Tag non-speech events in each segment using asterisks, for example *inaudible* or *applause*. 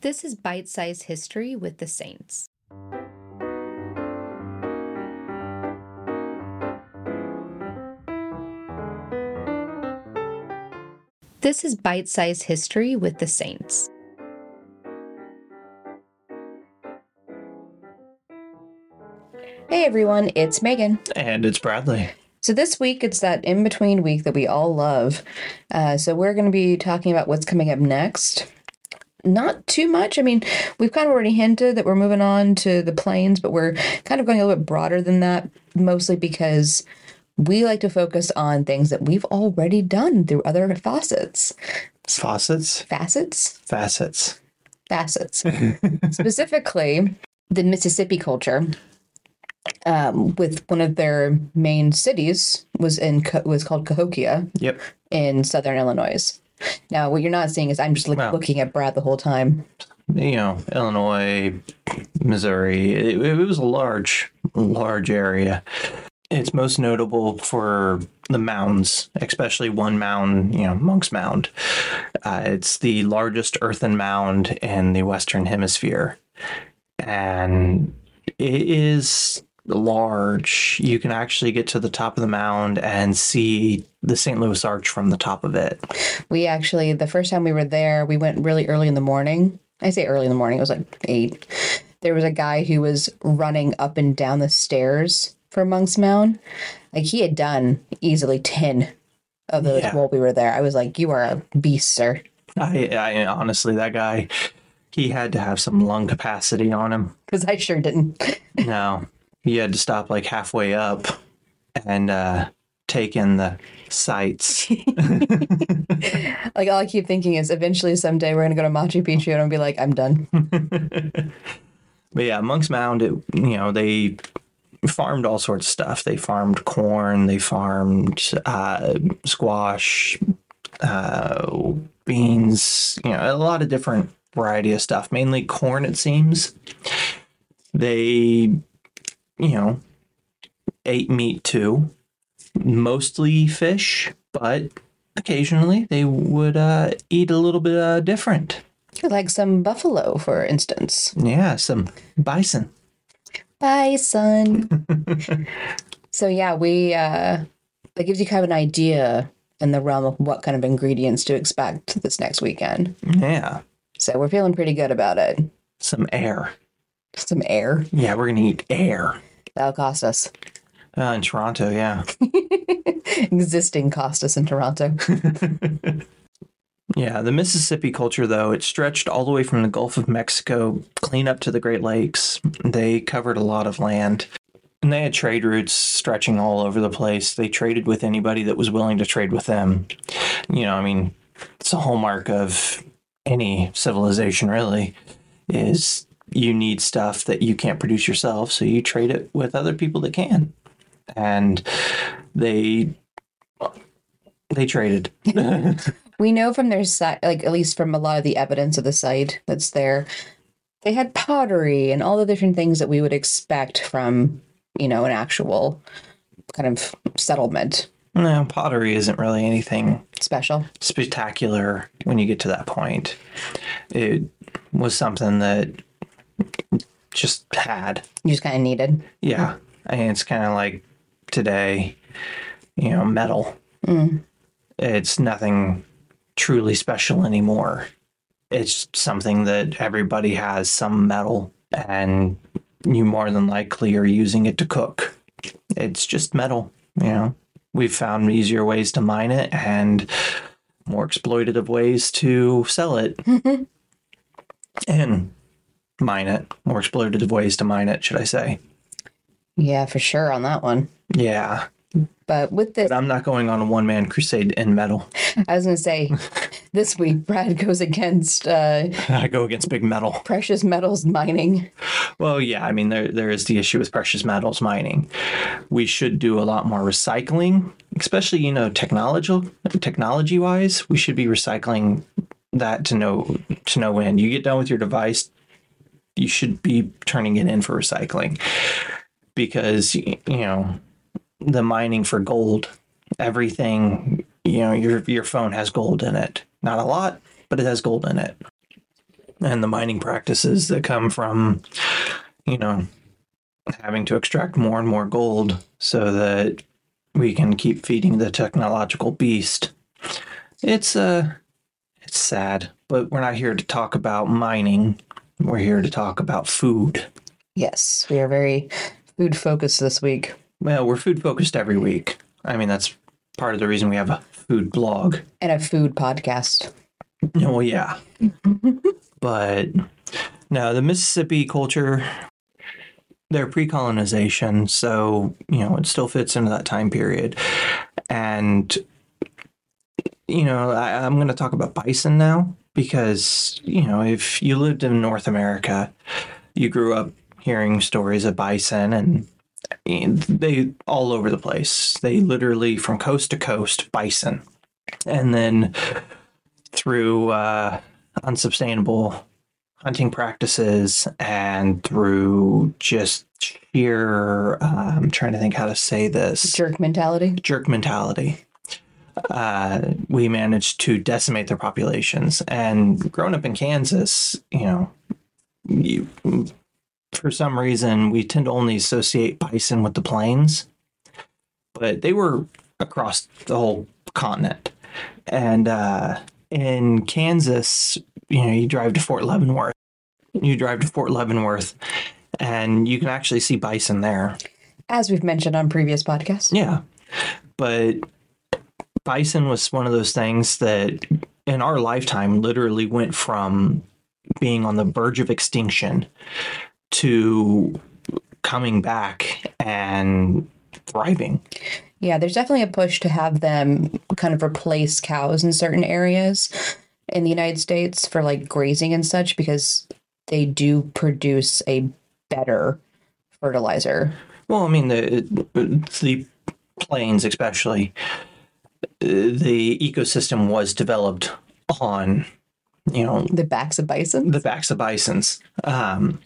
This is Bite Size History with the Saints. This is Bite Size History with the Saints. Hey everyone, it's Megan. And it's Bradley. So this week it's that in between week that we all love. Uh, so we're going to be talking about what's coming up next. Not too much. I mean, we've kind of already hinted that we're moving on to the plains, but we're kind of going a little bit broader than that, mostly because we like to focus on things that we've already done through other facets. Faucets? Facets? Facets. Facets. *laughs* Specifically, the Mississippi culture um, with one of their main cities was in was called Cahokia Yep. in southern Illinois. Now, what you're not seeing is I'm just Wow. looking at Brad the whole time. You know, Illinois, Missouri. It, it was a large, large area. It's most notable for the mounds, especially one mound, you know, Monk's Mound. Uh, it's the largest earthen mound in the Western Hemisphere. And it is large. You can actually get to the top of the mound and see the St. Louis Arch from the top of it. We actually, the first time we were there, we went really early in the morning. I say early in the morning, it was like eight. There was a guy who was running up and down the stairs for Monk's Mound. Like he had done easily 10 of those Yeah. while we were there. I was like, you are a beast, sir. I, I honestly, that guy, he had to have some lung capacity on him. *laughs* Because I sure didn't. No, he had to stop like halfway up and uh, take in the sights. *laughs* Like all I keep thinking is eventually someday we're gonna go to Machu Picchu and I'll be like, I'm done. *laughs* but yeah, Monk's Mound, it, you know, they farmed all sorts of stuff. They farmed corn, they farmed uh, squash, uh, beans, you know, a lot of different variety of stuff. Mainly corn, it seems. They, you know, ate meat too, mostly fish, but occasionally they would uh, eat a little bit uh, different. Like some buffalo, for instance. Yeah, some bison. Bison. *laughs* so yeah, we uh that gives you kind of an idea in the realm of what kind of ingredients to expect this next weekend. Yeah, So we're feeling pretty good about it. some air. Some air. Yeah, we're gonna eat air. That'll cost us. Uh, in Toronto, yeah. *laughs* Existing cost us in Toronto. *laughs* Yeah, the Mississippi culture, though, it stretched all the way from the Gulf of Mexico clean up to the Great Lakes. They covered a lot of land. And they had trade routes stretching all over the place. They traded with anybody that was willing to trade with them. You know, I mean, it's a hallmark of any civilization, really, is you need stuff that you can't produce yourself, so you trade it with other people that can. And they they traded. *laughs* We know from their site, like at least from a lot of the evidence of the site that's there, they had pottery and all the different things that we would expect from, you know, an actual kind of settlement no, pottery isn't really anything special. spectacular when you get to that point. It was something that just had. You just kind of needed. Yeah. And it's kind of like today, you know, metal. Mm. It's nothing truly special anymore. It's something that everybody has some metal and you more than likely are using it to cook. It's just metal, you know. We've found easier ways to mine it and more exploitative ways to sell it *laughs* and mine it. More exploitative ways to mine it, should I say. Yeah, for sure on that one. Yeah. But with this, But I'm not going on a one man crusade in metal. *laughs* I was going to say, *laughs* this week Brad goes against uh, *laughs* I go against big metal. precious metals mining. Well, yeah, I mean there there is the issue with precious metals mining. We should do a lot more recycling, especially you know technology technology wise. We should be recycling that to no to no end. You get done with your device, you should be turning it in for recycling because you know the mining for gold, everything you know your your phone has gold in it. Not a lot, but it has gold in it. and the mining practices that come from, you know, having to extract more and more gold so that we can keep feeding the technological beast. It's uh it's sad, but we're not here to talk about mining. We're here to talk about food. Yes, we are very food focused this week. Well, we're food focused every week. I mean, that's part of the reason we have a food blog. And a food podcast. Well, yeah. *laughs* but now the Mississippi culture, they're pre colonization. So, you know, it still fits into that time period. And, you know, I, I'm going to talk about bison now because, you know, if you lived in North America, you grew up hearing stories of bison and they all over the place. They literally from coast to coast bison, and then through uh, unsustainable hunting practices and through just sheer uh, I'm trying to think how to say this Jerk mentality. jerk mentality. Uh, we managed to decimate their populations. And growing up in Kansas, you know, you, for some reason, we tend to only associate bison with the plains, but they were across the whole continent. And uh, in Kansas, you know, you drive to Fort Leavenworth. You drive to Fort Leavenworth, and you can actually see bison there. As we've mentioned on previous podcasts. Yeah. But bison was one of those things that in our lifetime literally went from being on the verge of extinction to coming back and thriving. Yeah, there's definitely a push to have them kind of replace cows in certain areas in the United States for like grazing and such because they do produce a better fertilizer. Well, I mean the the plains especially the ecosystem was developed on you know The backs of bison. the backs of bisons. Um,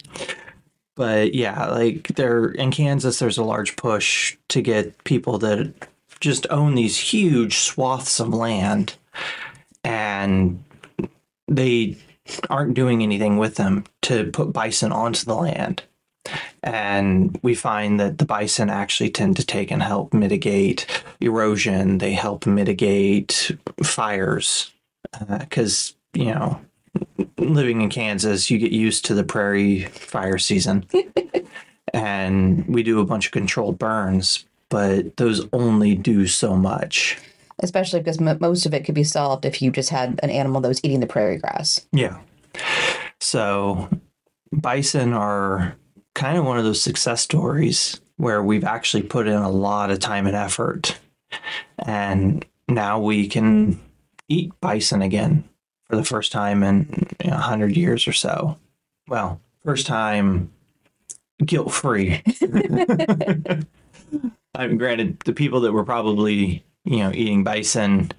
but yeah, like there in Kansas, there's a large push to get people that just own these huge swaths of land, and they aren't doing anything with them to put bison onto the land. And we find that the bison actually tend to take and help mitigate erosion. They help mitigate fires uh, because you know living in Kansas, you get used to the prairie fire season. *laughs* and we do a bunch of controlled burns, but those only do so much. Especially because m- most of it could be solved if you just had an animal that was eating the prairie grass. Yeah. So bison are kind of one of those success stories where we've actually put in a lot of time and effort. And now we can eat bison again for the first time in you know, 100 years or so. Well, first time guilt free. *laughs* I mean, granted, the people that were probably, you know, eating bison,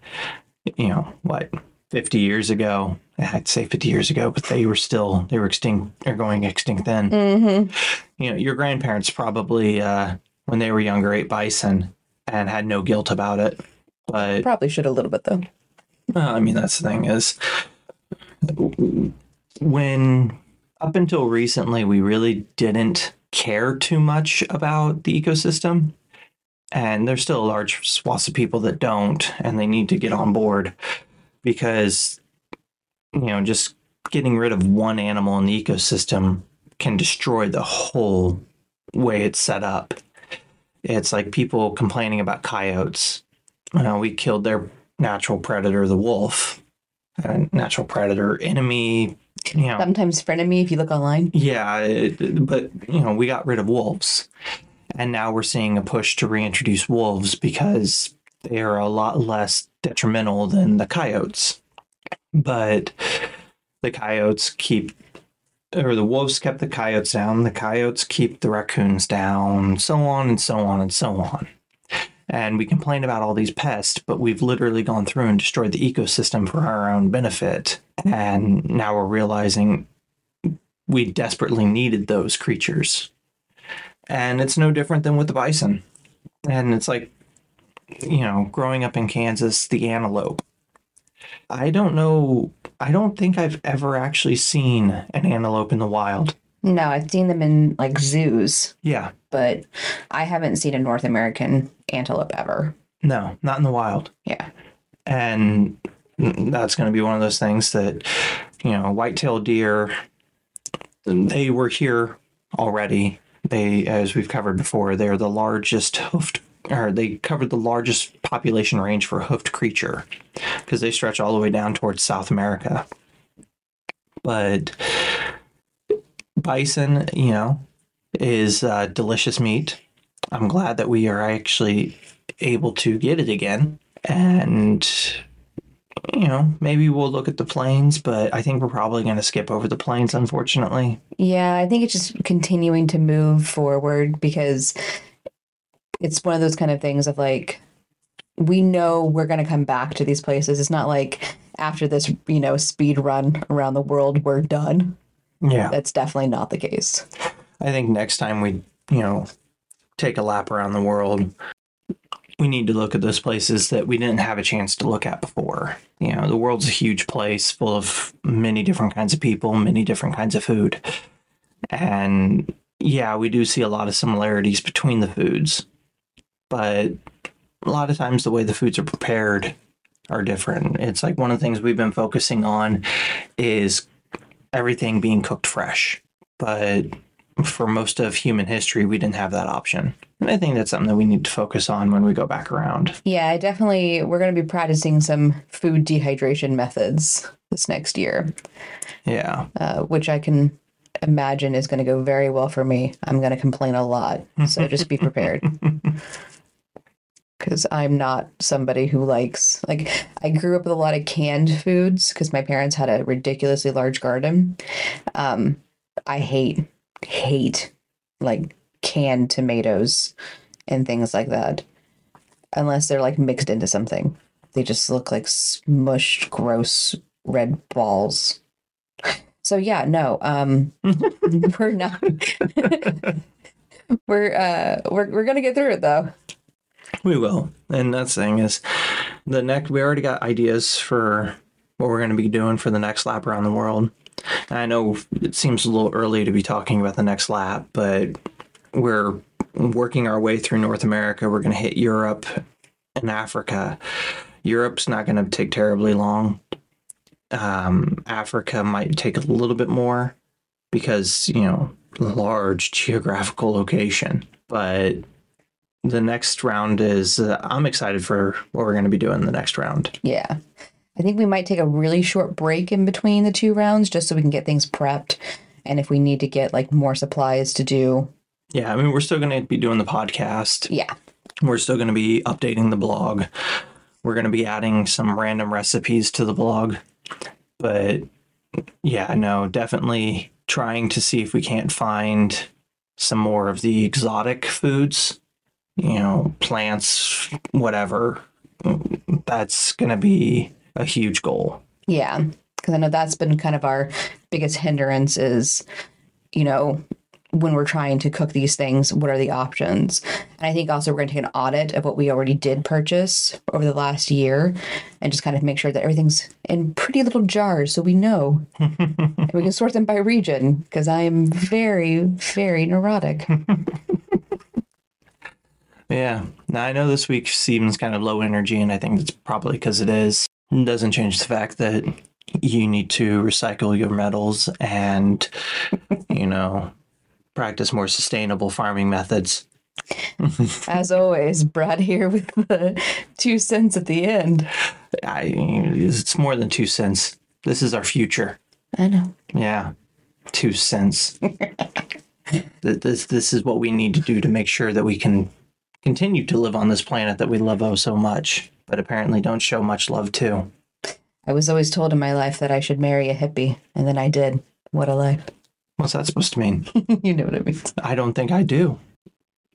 you know, what, 50 years ago, I'd say 50 years ago, but they were still, they were extinct or going extinct then. Mm-hmm. You know, your grandparents probably, uh, when they were younger, ate bison and had no guilt about it. But Probably should a little bit though. well, I mean, that's the thing is when up until recently, we really didn't care too much about the ecosystem. And there's still a large swaths of people that don't, and they need to get on board because, you know, just getting rid of one animal in the ecosystem can destroy the whole way it's set up. It's like people complaining about coyotes. Uh, we killed their natural predator, the wolf, a natural predator enemy. You know, Sometimes frenemy if you look online. yeah, it, but you know, we got rid of wolves, and now we're seeing a push to reintroduce wolves because they are a lot less detrimental than the coyotes. But the coyotes keep, or the wolves kept the coyotes down. The coyotes keep the raccoons down, so on and so on and so on. And we complain about all these pests, but we've literally gone through and destroyed the ecosystem for our own benefit. And now we're realizing we desperately needed those creatures. And it's no different than with the bison. And it's like, you know, growing up in Kansas, the antelope. I don't know. I don't think I've ever actually seen an antelope in the wild. No, I've seen them in like zoos, Yeah. but I haven't seen a North American antelope ever. No, not in the wild. Yeah. And that's going to be one of those things that, you know, white-tailed deer, they were here already. They, as we've covered before, they're the largest hoofed, or they covered the largest population range for hoofed creature because they stretch all the way down towards South America. But bison, you know, is uh, delicious meat. I'm glad that we are actually able to get it again. And, you know, maybe we'll look at the plains, but I think we're probably going to skip over the plains, unfortunately. Yeah, I think it's just continuing to move forward because it's one of those kind of things of like, we know we're going to come back to these places. It's not like after this, you know, speed run around the world, we're done. Yeah. That's definitely not the case. I think next time we, you know, take a lap around the world, we need to look at those places that we didn't have a chance to look at before. You know, the world's a huge place full of many different kinds of people, many different kinds of food. And yeah, we do see a lot of similarities between the foods, but a lot of times the way the foods are prepared are different. It's like one of the things we've been focusing on is everything being cooked fresh. But for most of human history, we didn't have that option. And I think that's something that we need to focus on when we go back around. Yeah, definitely, we're going to be practicing some food dehydration methods this next year, Yeah. uh, which I can imagine is going to go very well for me. I'm going to complain a lot. So just be prepared. *laughs* Because I'm not somebody who likes, like, I grew up with a lot of canned foods because my parents had a ridiculously large garden. Um, I hate, hate like canned tomatoes and things like that. Unless they're like mixed into something. They just look like smushed, gross red balls. So yeah, no, um *laughs* we're not *laughs* we're uh we're we're gonna get through it though. We will. And that's thing is the next we already got ideas for what we're going to be doing for the next lap around the world. I know it seems a little early to be talking about the next lap, but we're working our way through North America. We're going to hit Europe and Africa. Europe's not going to take terribly long. Um, Africa might take a little bit more because, you know, large geographical location. But the next round is uh, I'm excited for what we're going to be doing the next round. Yeah. I think we might take a really short break in between the two rounds just so we can get things prepped. And if we need to get like more supplies to do, Yeah, I mean we're still going to be doing the podcast. yeah. We're still going to be updating the blog. We're going to be adding some random recipes to the blog. But yeah, no, definitely trying to see if we can't find some more of the exotic foods, you know, plants, whatever. That's going to be a huge goal. Yeah, because I know that's been kind of our biggest hindrance is, you know, when we're trying to cook these things, what are the options? And I think also we're going to take an audit of what we already did purchase over the last year and just kind of make sure that everything's in pretty little jars so we know. *laughs* and we can sort them by region because I am very, very neurotic. *laughs* Yeah. Now I know this week seems kind of low energy, and I think that's probably because it is. It doesn't change the fact that you need to recycle your metals and, *laughs* you know, practice more sustainable farming methods. *laughs* As always, Brad here with the two cents at the end. I, it's more than two cents. This is our future. I know. Yeah, two cents. *laughs* This this is what we need to do to make sure that we can continue to live on this planet that we love oh so much, but apparently don't show much love to. I was always told in my life that I should marry a hippie, and then I did. What a life. *laughs* What's that supposed to mean? you know what I mean. I don't think I do.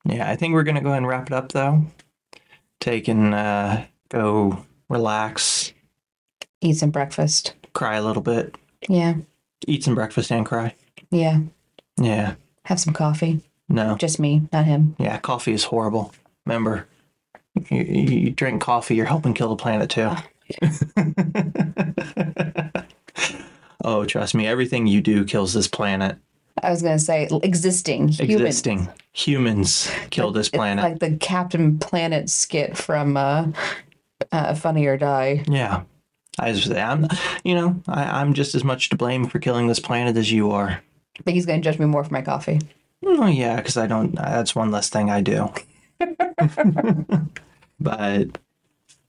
Yeah, I think we're gonna go ahead and wrap it up though. Take and uh, go relax, Eat some breakfast. cry a little bit, Yeah. eat some breakfast and cry. Yeah. Yeah, Have some coffee. No, Just me, not him. yeah, coffee is horrible. Remember, you, you drink coffee, you're helping kill the planet too. *laughs* oh, trust me, everything you do kills this planet. I was gonna say existing human, Existing humans kill this planet. like the Captain Planet skit from uh, uh, Funny or Die. yeah. I was, I'm, you know, I, I'm just as much to blame for killing this planet as you are. I think he's gonna judge me more for my coffee. Oh yeah, because I don't. Uh, that's one less thing I do. *laughs* but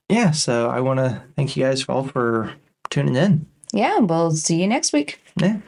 yeah, so I want to thank you guys all for tuning in. Yeah, we'll see you next week. Yeah,